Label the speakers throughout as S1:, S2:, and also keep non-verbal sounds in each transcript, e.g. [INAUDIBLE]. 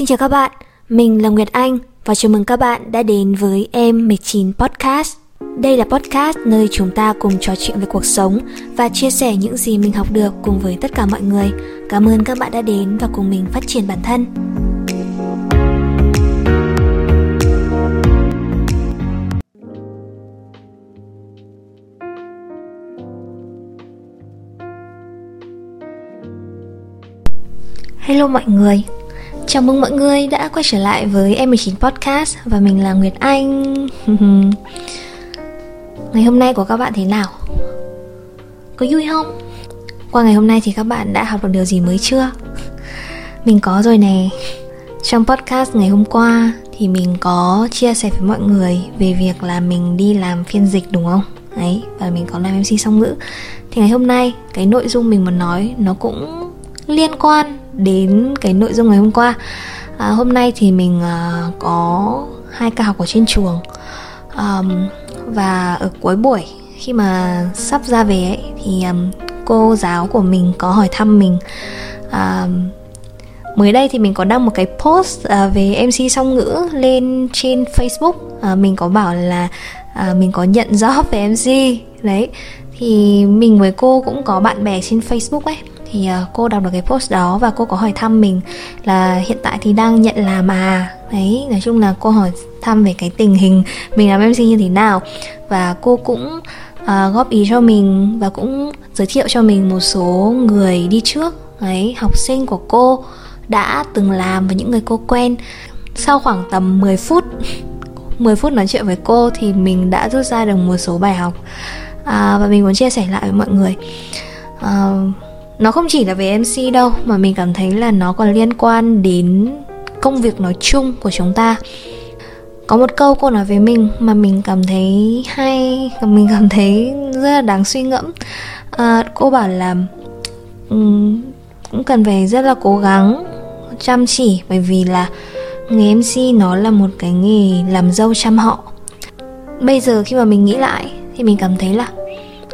S1: Xin chào các bạn, mình là Nguyệt Anh và chào mừng các bạn đã đến với Em 19 Podcast. Đây là podcast nơi chúng ta cùng trò chuyện về cuộc sống và chia sẻ những gì mình học được cùng với tất cả mọi người. Cảm ơn các bạn đã đến và cùng mình phát triển bản thân. Hello mọi người, Chào mừng mọi người đã quay trở lại với M19 Podcast và mình là Nguyệt Anh [LAUGHS] Ngày hôm nay của các bạn thế nào? Có vui không? Qua ngày hôm nay thì các bạn đã học được điều gì mới chưa? Mình có rồi nè Trong podcast ngày hôm qua thì mình có chia sẻ với mọi người về việc là mình đi làm phiên dịch đúng không? Đấy, và mình có làm MC song ngữ Thì ngày hôm nay cái nội dung mình muốn nói nó cũng liên quan đến cái nội dung ngày hôm qua. À, hôm nay thì mình à, có hai ca học ở trên trường. Um, và ở cuối buổi khi mà sắp ra về ấy thì um, cô giáo của mình có hỏi thăm mình. Um, mới đây thì mình có đăng một cái post uh, về mc song ngữ lên trên facebook. Uh, mình có bảo là uh, mình có nhận job về mc đấy thì mình với cô cũng có bạn bè trên facebook ấy thì ờ, cô đọc được cái post đó và cô có hỏi thăm mình là hiện tại thì đang nhận làm à đấy nói chung là cô hỏi thăm về cái tình hình mình làm mc như thế nào. Và cô cũng uh, góp ý cho mình và cũng giới thiệu cho mình một số người đi trước. Đấy học sinh của cô đã từng làm và những người cô quen. Sau khoảng tầm 10 phút 10 phút nói chuyện với cô thì mình đã rút ra được một số bài học. À, và mình muốn chia sẻ lại với mọi người. À, nó không chỉ là về mc đâu mà mình cảm thấy là nó còn liên quan đến công việc nói chung của chúng ta. Có một câu cô nói với mình mà mình cảm thấy hay mình cảm thấy rất là đáng suy ngẫm. À, cô bảo là um, cũng cần phải rất là cố gắng chăm chỉ bởi vì là nghề mc nó là một cái nghề làm dâu chăm họ. Bây giờ khi mà mình nghĩ lại thì mình cảm thấy là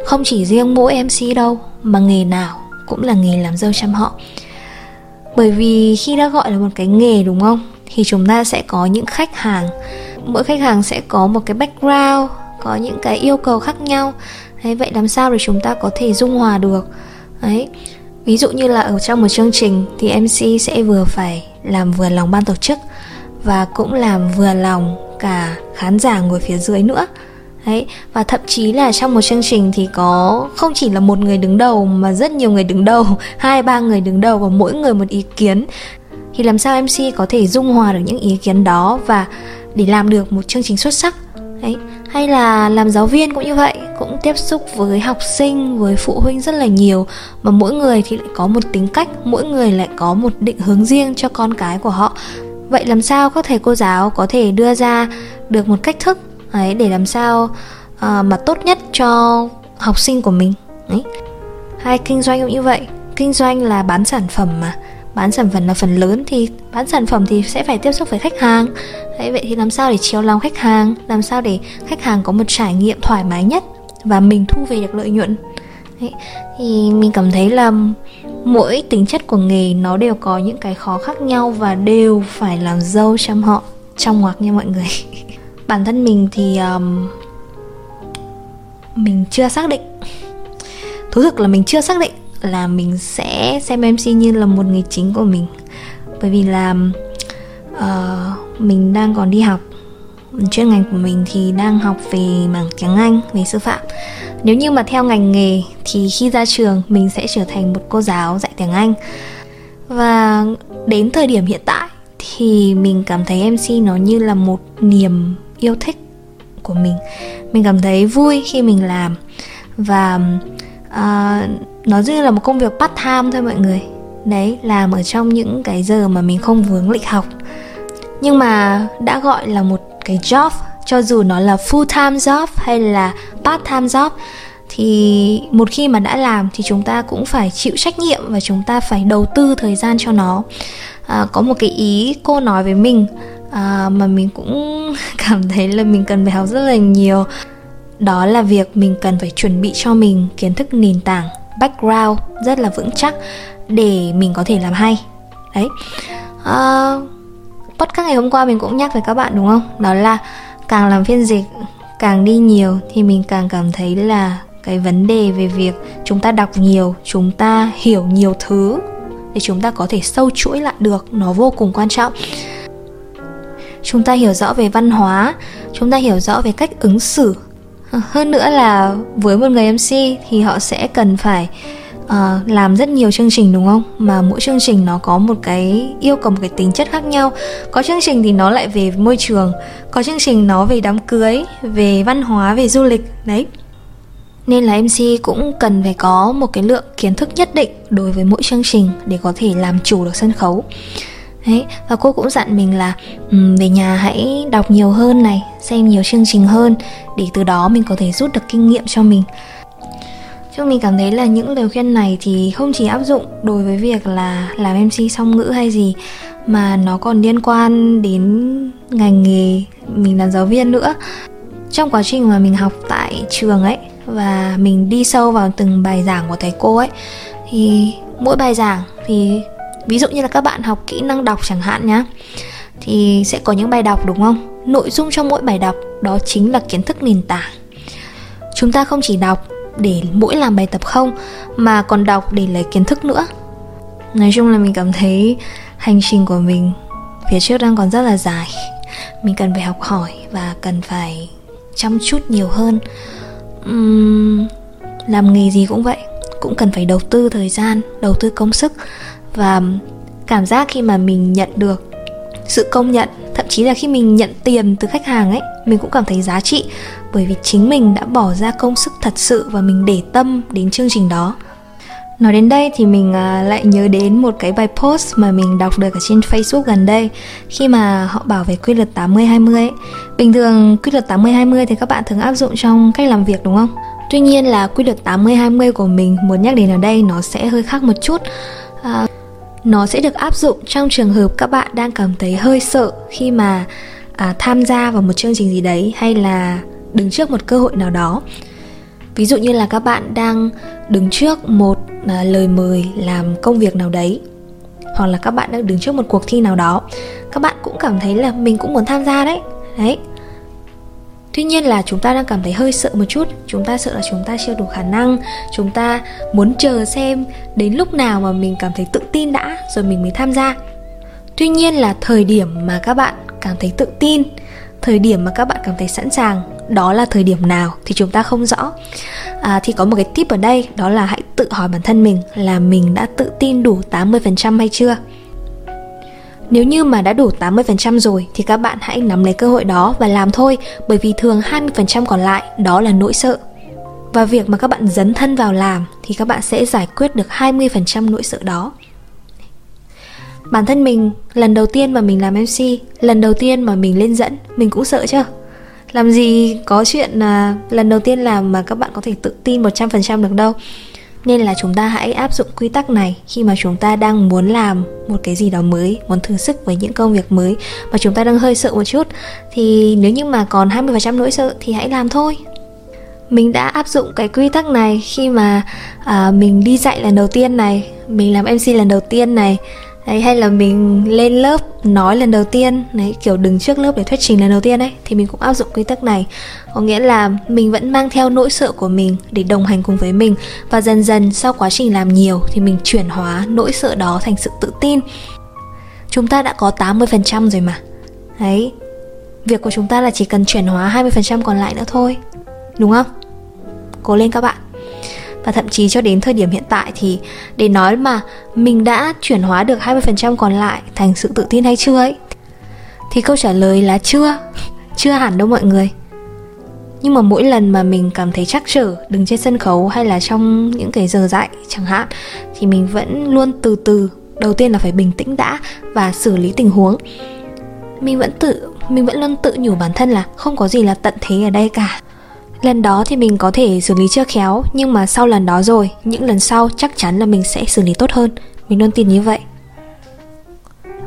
S1: không chỉ riêng mỗi mc đâu mà nghề nào cũng là nghề làm dâu chăm họ. Bởi vì khi đã gọi là một cái nghề, đúng không? Thì chúng ta sẽ có những khách hàng. Mỗi khách hàng sẽ có một cái background, có những cái yêu cầu khác nhau. Đấy, vậy làm sao để chúng ta có thể dung hòa được? Đấy, ví dụ như là ở trong một chương trình thì mc sẽ vừa phải làm vừa lòng ban tổ chức và cũng làm vừa lòng cả khán giả ngồi phía dưới nữa đấy, và thậm chí là trong một chương trình thì có không chỉ là một người đứng đầu mà rất nhiều người đứng đầu, [LAUGHS] hai, ba người đứng đầu và mỗi người một ý kiến. Thì làm sao mc có thể dung hòa được những ý kiến đó và để làm được một chương trình xuất sắc? Đấy, hay là làm giáo viên cũng như vậy, cũng tiếp xúc với học sinh, với phụ huynh rất là nhiều mà mỗi người thì lại có một tính cách, mỗi người lại có một định hướng riêng cho con cái của họ. Vậy làm sao các thầy cô giáo có thể đưa ra được một cách thức đấy, để làm sao uh, mà tốt nhất cho học sinh của mình. Đấy. hay kinh doanh cũng như vậy. Kinh doanh là bán sản phẩm mà. Bán sản phẩm là phần lớn thì bán sản phẩm thì sẽ phải tiếp xúc với khách hàng. Đấy, vậy thì làm sao để chiều lòng khách hàng? Làm sao để khách hàng có một trải nghiệm thoải mái nhất và mình thu về được lợi nhuận? Đấy, thì mình cảm thấy là mỗi tính chất của nghề nó đều có những cái khó khác nhau và đều phải làm dâu chăm họ trong ngoặc nha mọi người. [LAUGHS] bản thân mình thì um, mình chưa xác định. Thú thực là mình chưa xác định là mình sẽ xem mc như là một nghề chính của mình. Bởi vì là uh, mình đang còn đi học. Chuyên ngành của mình thì đang học về mảng tiếng anh về sư phạm. Nếu như mà theo ngành nghề thì khi ra trường mình sẽ trở thành một cô giáo dạy tiếng anh. Và đến thời điểm hiện tại thì mình cảm thấy mc nó như là một niềm yêu thích của mình. Mình cảm thấy vui khi mình làm. Và uh, nó như là một công việc part time thôi mọi người. Đấy làm ở trong những cái giờ mà mình không vướng lịch học. Nhưng mà đã gọi là một cái job cho dù nó là full time job hay là part time job thì một khi mà đã làm thì chúng ta cũng phải chịu trách nhiệm và chúng ta phải đầu tư thời gian cho nó. À, có một cái ý cô nói với mình à, mà mình cũng [LAUGHS] cảm thấy là mình cần phải học rất là nhiều. Đó là việc mình cần phải chuẩn bị cho mình kiến thức nền tảng background rất là vững chắc để mình có thể làm hay. Đấy. À, podcast ngày hôm qua mình cũng nhắc với các bạn đúng không? Đó là càng làm phiên dịch càng đi nhiều thì mình càng cảm thấy là cái vấn đề về việc chúng ta đọc nhiều chúng ta hiểu nhiều thứ để chúng ta có thể sâu chuỗi lại được nó vô cùng quan trọng chúng ta hiểu rõ về văn hóa chúng ta hiểu rõ về cách ứng xử. Hơn nữa là với một người mc thì họ sẽ cần phải uh, làm rất nhiều chương trình đúng không? Mà mỗi chương trình nó có một cái yêu cầu một cái tính chất khác nhau. Có chương trình thì nó lại về môi trường có chương trình nó về đám cưới về văn hóa về du lịch đấy. Nên là mc cũng cần phải có một cái lượng kiến thức nhất định đối với mỗi chương trình để có thể làm chủ được sân khấu. Đấy, và cô cũng dặn mình là um, về nhà hãy đọc nhiều hơn này, xem nhiều chương trình hơn để từ đó mình có thể rút được kinh nghiệm cho mình. Chứ mình cảm thấy là những lời khuyên này thì không chỉ áp dụng đối với việc là làm MC song ngữ hay gì mà nó còn liên quan đến ngành nghề mình làm giáo viên nữa. Trong quá trình mà mình học tại trường ấy và mình đi sâu vào từng bài giảng của thầy cô ấy thì mỗi bài giảng thì ví dụ như là các bạn học kỹ năng đọc chẳng hạn nhá thì sẽ có những bài đọc đúng không? Nội dung trong mỗi bài đọc đó chính là kiến thức nền tảng. Chúng ta không chỉ đọc để mỗi làm bài tập không mà còn đọc để lấy kiến thức nữa. Nói chung là mình cảm thấy hành trình của mình phía trước đang còn rất là dài. Mình cần phải học hỏi và cần phải chăm chút nhiều hơn. Uhm, làm nghề gì cũng vậy cũng cần phải đầu tư thời gian đầu tư công sức và cảm giác khi mà mình nhận được sự công nhận thậm chí là khi mình nhận tiền từ khách hàng ấy mình cũng cảm thấy giá trị bởi vì chính mình đã bỏ ra công sức thật sự và mình để tâm đến chương trình đó. Nói đến đây thì mình à, lại nhớ đến một cái bài post mà mình đọc được ở trên Facebook gần đây Khi mà họ bảo về quy luật 80-20 ấy. Bình thường quy luật 80-20 thì các bạn thường áp dụng trong cách làm việc đúng không? Tuy nhiên là quy luật 80-20 của mình muốn nhắc đến ở đây nó sẽ hơi khác một chút. À, nó sẽ được áp dụng trong trường hợp các bạn đang cảm thấy hơi sợ khi mà à, tham gia vào một chương trình gì đấy hay là đứng trước một cơ hội nào đó. Ví dụ như là các bạn đang đứng trước một à, lời mời làm công việc nào đấy hoặc là các bạn đang đứng trước một cuộc thi nào đó các bạn cũng cảm thấy là mình cũng muốn tham gia đấy. Đấy tuy nhiên là chúng ta đang cảm thấy hơi sợ một chút. Chúng ta sợ là chúng ta chưa đủ khả năng. Chúng ta muốn chờ xem đến lúc nào mà mình cảm thấy tự tin đã rồi mình mới tham gia. Tuy nhiên là thời điểm mà các bạn cảm thấy tự tin thời điểm mà các bạn cảm thấy sẵn sàng đó là thời điểm nào thì chúng ta không rõ. À, thì có một cái tip ở đây đó là hãy tự hỏi bản thân mình là mình đã tự tin đủ 80% hay chưa? Nếu như mà đã đủ 80% rồi thì các bạn hãy nắm lấy cơ hội đó và làm thôi bởi vì thường 20% còn lại đó là nỗi sợ. Và việc mà các bạn dấn thân vào làm thì các bạn sẽ giải quyết được 20% nỗi sợ đó. Bản thân mình lần đầu tiên mà mình làm MC, lần đầu tiên mà mình lên dẫn, mình cũng sợ chứ. Làm gì có chuyện là lần đầu tiên làm mà các bạn có thể tự tin 100% được đâu nên là chúng ta hãy áp dụng quy tắc này. Khi mà chúng ta đang muốn làm một cái gì đó mới muốn thử sức với những công việc mới mà chúng ta đang hơi sợ một chút thì nếu như mà còn 20% nỗi sợ thì hãy làm thôi. Mình đã áp dụng cái quy tắc này khi mà à, mình đi dạy lần đầu tiên này mình làm mc lần đầu tiên này đấy, hay là mình lên lớp nói lần đầu tiên đấy kiểu đứng trước lớp để thuyết trình lần đầu tiên ấy thì mình cũng áp dụng quy tắc này. Có nghĩa là mình vẫn mang theo nỗi sợ của mình để đồng hành cùng với mình và dần dần sau quá trình làm nhiều thì mình chuyển hóa nỗi sợ đó thành sự tự tin. Chúng ta đã có 80% rồi mà. Đấy việc của chúng ta là chỉ cần chuyển hóa 20% còn lại nữa thôi đúng không? Cố lên các bạn và thậm chí cho đến thời điểm hiện tại thì để nói mà mình đã chuyển hóa được 20% còn lại thành sự tự tin hay chưa ấy? Thì câu trả lời là chưa chưa hẳn đâu mọi người. Nhưng mà mỗi lần mà mình cảm thấy chắc trở đứng trên sân khấu hay là trong những cái giờ dạy chẳng hạn, thì mình vẫn luôn từ từ, đầu tiên là phải bình tĩnh đã và xử lý tình huống. Mình vẫn tự, mình vẫn luôn tự nhủ bản thân là không có gì là tận thế ở đây cả lần đó thì mình có thể xử lý chưa khéo, nhưng mà sau lần đó rồi, những lần sau chắc chắn là mình sẽ xử lý tốt hơn. Mình luôn tin như vậy.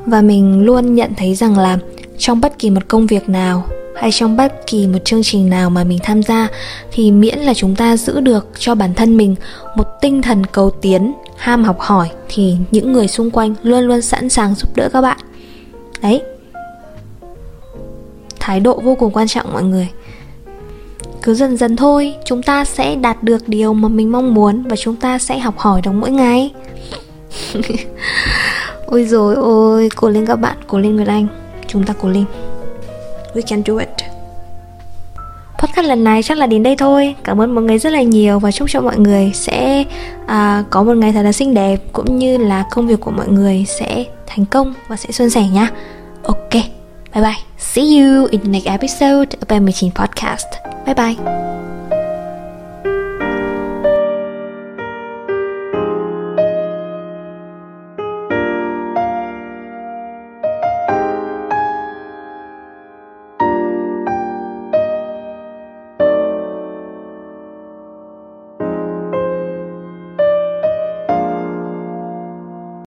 S1: Và mình luôn nhận thấy rằng là trong bất kỳ một công việc nào hay trong bất kỳ một chương trình nào mà mình tham gia thì miễn là chúng ta giữ được cho bản thân mình một tinh thần cầu tiến, ham học hỏi thì những người xung quanh luôn luôn sẵn sàng giúp đỡ các bạn. Đấy. Thái độ vô cùng quan trọng mọi người cứ dần dần thôi chúng ta sẽ đạt được điều mà mình mong muốn và chúng ta sẽ học hỏi được mỗi ngày. [LAUGHS] Ôi rồi ôi cố lên các bạn cố lên người anh. Chúng ta cố lên. We can do it. Podcast lần này chắc là đến đây thôi. Cảm ơn mọi người rất là nhiều và chúc cho mọi người sẽ à, có một ngày thật là xinh đẹp cũng như là công việc của mọi người sẽ thành công và sẽ suôn sẻ nhá. Ok bye bye. See you in the next episode of M19 podcast bye bye